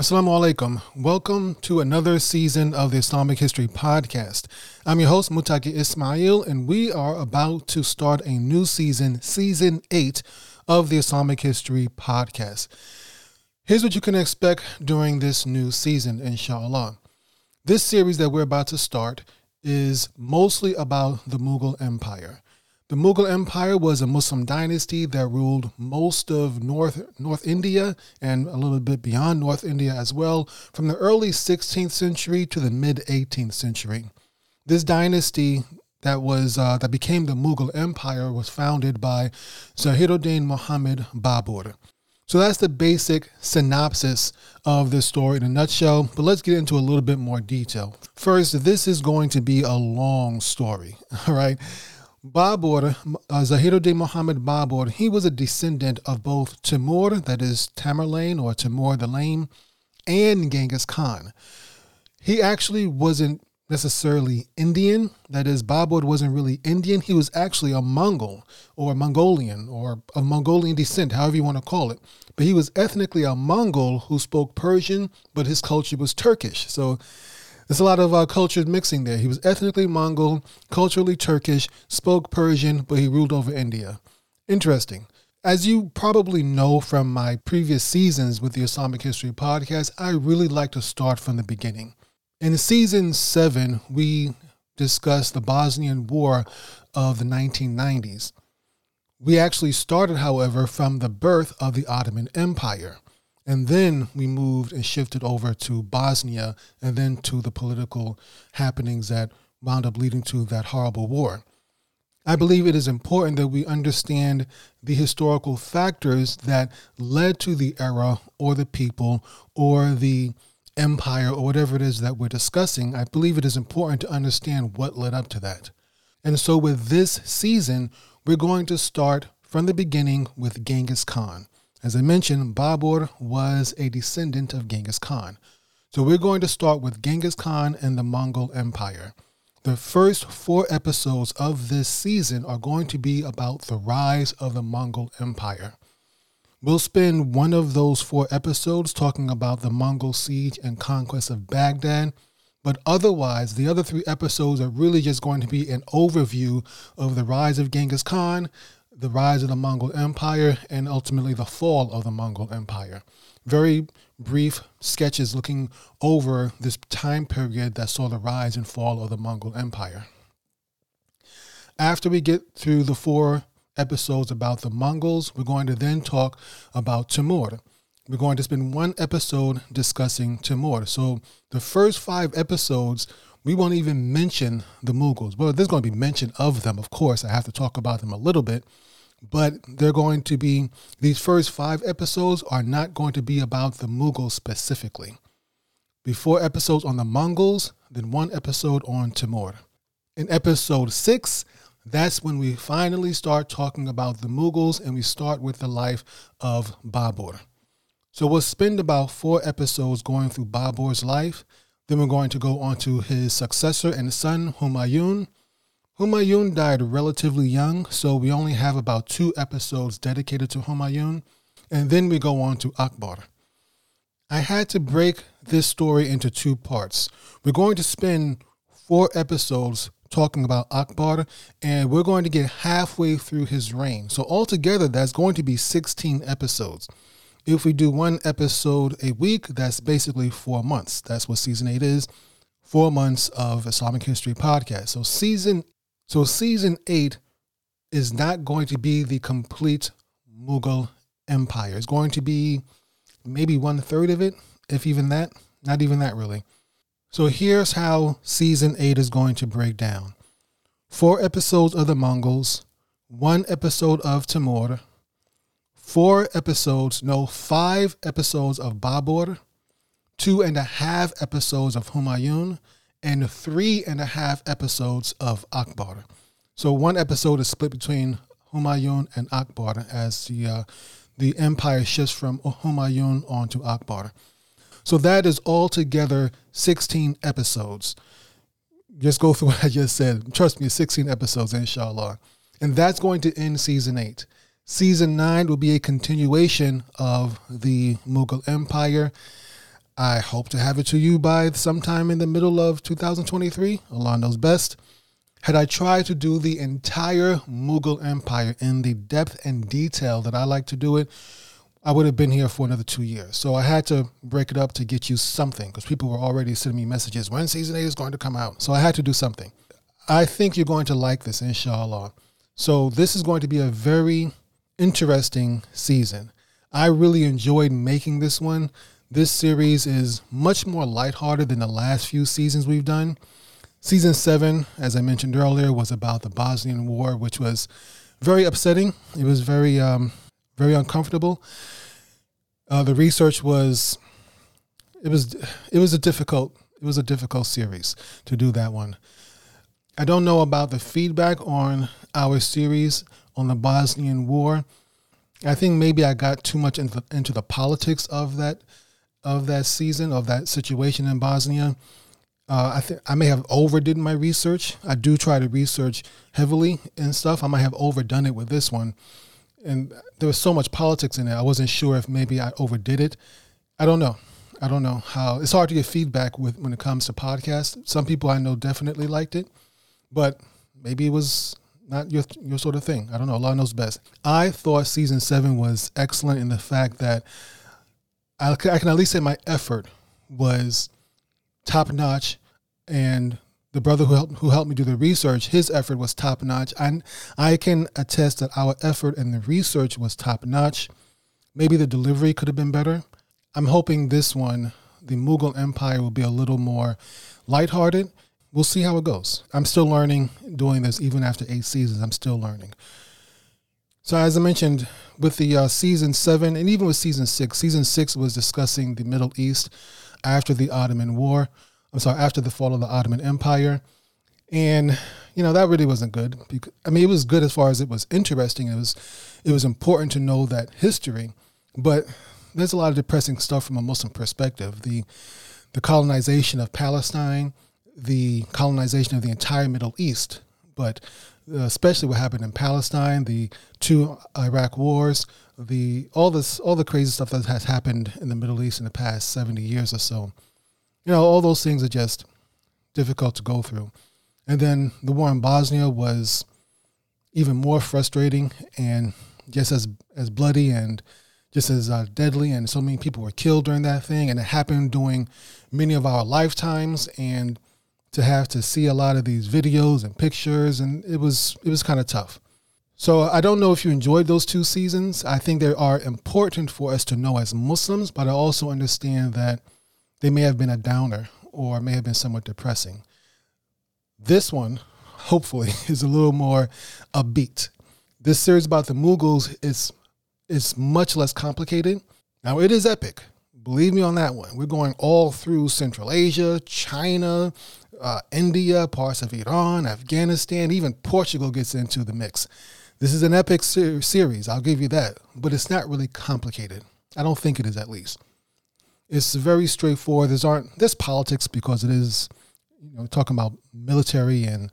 Assalamu alaikum. Welcome to another season of the Islamic History Podcast. I'm your host, Mutaki Ismail, and we are about to start a new season, season eight of the Islamic History Podcast. Here's what you can expect during this new season, inshallah. This series that we're about to start is mostly about the Mughal Empire. The Mughal Empire was a Muslim dynasty that ruled most of North North India and a little bit beyond North India as well from the early 16th century to the mid 18th century. This dynasty that was uh, that became the Mughal Empire was founded by Zahiruddin Muhammad Babur. So that's the basic synopsis of this story in a nutshell, but let's get into a little bit more detail. First, this is going to be a long story, all right? Babur, uh, Zahiruddin Muhammad Babur, he was a descendant of both Timur, that is Tamerlane or Timur the Lame, and Genghis Khan. He actually wasn't necessarily Indian. That is, Babur wasn't really Indian. He was actually a Mongol or Mongolian or of Mongolian descent, however you want to call it. But he was ethnically a Mongol who spoke Persian, but his culture was Turkish. So there's a lot of uh, cultures mixing there. He was ethnically Mongol, culturally Turkish, spoke Persian, but he ruled over India. Interesting. As you probably know from my previous seasons with the Islamic History podcast, I really like to start from the beginning. In season seven, we discussed the Bosnian War of the 1990s. We actually started, however, from the birth of the Ottoman Empire. And then we moved and shifted over to Bosnia and then to the political happenings that wound up leading to that horrible war. I believe it is important that we understand the historical factors that led to the era or the people or the empire or whatever it is that we're discussing. I believe it is important to understand what led up to that. And so, with this season, we're going to start from the beginning with Genghis Khan. As I mentioned, Babur was a descendant of Genghis Khan. So we're going to start with Genghis Khan and the Mongol Empire. The first four episodes of this season are going to be about the rise of the Mongol Empire. We'll spend one of those four episodes talking about the Mongol siege and conquest of Baghdad, but otherwise, the other three episodes are really just going to be an overview of the rise of Genghis Khan, the rise of the Mongol Empire and ultimately the fall of the Mongol Empire. Very brief sketches looking over this time period that saw the rise and fall of the Mongol Empire. After we get through the four episodes about the Mongols, we're going to then talk about Timur. We're going to spend one episode discussing Timur. So the first five episodes, we won't even mention the Mughals. Well, there's going to be mention of them, of course. I have to talk about them a little bit but they're going to be these first five episodes are not going to be about the Mughals specifically. Before episodes on the Mongols, then one episode on Timur. In episode six, that's when we finally start talking about the Mughals and we start with the life of Babur. So we'll spend about four episodes going through Babur's life. Then we're going to go on to his successor and son, Humayun, Humayun died relatively young, so we only have about two episodes dedicated to Humayun, and then we go on to Akbar. I had to break this story into two parts. We're going to spend four episodes talking about Akbar, and we're going to get halfway through his reign. So, altogether, that's going to be 16 episodes. If we do one episode a week, that's basically four months. That's what season eight is four months of Islamic History podcast. So, season so season eight is not going to be the complete Mughal empire. It's going to be maybe one third of it, if even that. Not even that, really. So here's how season eight is going to break down four episodes of the Mongols, one episode of Timur, four episodes, no, five episodes of Babur, two and a half episodes of Humayun, and three and a half episodes of Akbar. So one episode is split between Humayun and Akbar as the uh, the empire shifts from Humayun onto Akbar. So that is altogether 16 episodes. Just go through what I just said. Trust me, 16 episodes, inshallah. And that's going to end season eight. Season nine will be a continuation of the Mughal Empire I hope to have it to you by sometime in the middle of 2023. Allah knows best. Had I tried to do the entire Mughal Empire in the depth and detail that I like to do it, I would have been here for another two years. So I had to break it up to get you something because people were already sending me messages when season eight is going to come out. So I had to do something. I think you're going to like this, inshallah. So this is going to be a very interesting season. I really enjoyed making this one. This series is much more lighthearted than the last few seasons we've done. Season seven, as I mentioned earlier, was about the Bosnian War, which was very upsetting. It was very, um, very uncomfortable. Uh, the research was, it was, it was a difficult, it was a difficult series to do that one. I don't know about the feedback on our series on the Bosnian War. I think maybe I got too much into, into the politics of that of that season of that situation in Bosnia. Uh, I think I may have overdid my research. I do try to research heavily and stuff. I might have overdone it with this one, and there was so much politics in it. I wasn't sure if maybe I overdid it. I don't know. I don't know how. It's hard to get feedback with when it comes to podcasts. Some people I know definitely liked it, but maybe it was not your your sort of thing. I don't know. Allah knows best. I thought season seven was excellent in the fact that I, I can at least say my effort was top notch, and the brother who helped who helped me do the research, his effort was top notch. And I can attest that our effort and the research was top notch. Maybe the delivery could have been better. I'm hoping this one, the Mughal Empire, will be a little more lighthearted. We'll see how it goes. I'm still learning doing this, even after eight seasons. I'm still learning. So, as I mentioned, with the uh, season seven and even with season six, season six was discussing the Middle East after the Ottoman War. I'm sorry, after the fall of the Ottoman Empire. And, you know, that really wasn't good. Because, I mean, it was good as far as it was interesting. It was, it was important to know that history, but there's a lot of depressing stuff from a Muslim perspective. The, the colonization of Palestine, the colonization of the entire Middle East, but uh, especially what happened in Palestine, the two Iraq wars, the all this all the crazy stuff that has happened in the Middle East in the past 70 years or so. You know, all those things are just difficult to go through. And then the war in Bosnia was even more frustrating and just as as bloody and just as uh, deadly and so many people were killed during that thing and it happened during many of our lifetimes and to have to see a lot of these videos and pictures, and it was it was kind of tough. So I don't know if you enjoyed those two seasons. I think they are important for us to know as Muslims, but I also understand that they may have been a downer or may have been somewhat depressing. This one, hopefully, is a little more upbeat. This series about the Mughals is is much less complicated. Now it is epic. Believe me on that one. We're going all through Central Asia, China, uh, India, parts of Iran, Afghanistan, even Portugal gets into the mix. This is an epic ser- series, I'll give you that, but it's not really complicated. I don't think it is, at least. It's very straightforward. There's aren't there's politics because it is, you know, talking about military and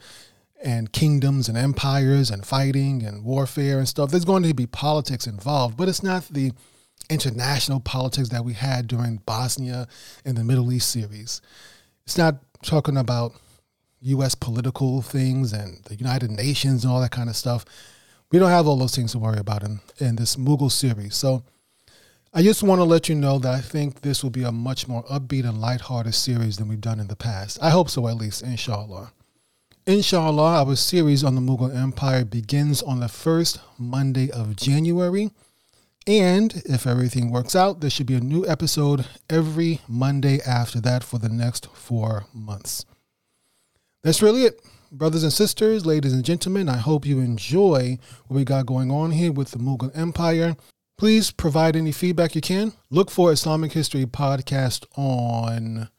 and kingdoms and empires and fighting and warfare and stuff. There's going to be politics involved, but it's not the international politics that we had during Bosnia and the Middle East series. It's not talking about U.S. political things and the United Nations and all that kind of stuff. We don't have all those things to worry about in, in this Mughal series. So I just want to let you know that I think this will be a much more upbeat and lighthearted series than we've done in the past. I hope so, at least, inshallah. Inshallah, our series on the Mughal Empire begins on the first Monday of January. And if everything works out, there should be a new episode every Monday after that for the next four months. That's really it. Brothers and sisters, ladies and gentlemen, I hope you enjoy what we got going on here with the Mughal Empire. Please provide any feedback you can. Look for Islamic History Podcast on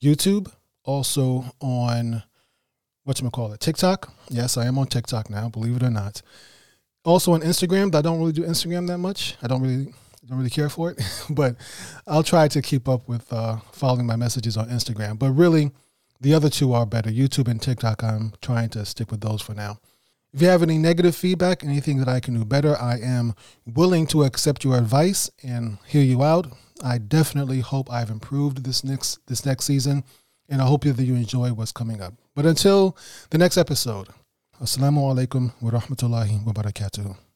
YouTube, also on whatchamacallit, TikTok. Yes, I am on TikTok now, believe it or not. Also on Instagram, I don't really do Instagram that much. I don't really don't really care for it, but I'll try to keep up with uh, following my messages on Instagram. But really, the other two are better. YouTube and TikTok. I'm trying to stick with those for now. If you have any negative feedback, anything that I can do better, I am willing to accept your advice and hear you out. I definitely hope I've improved this next this next season, and I hope that you enjoy what's coming up. But until the next episode, Assalamu alaikum wa rahmatullahi wa barakatuh.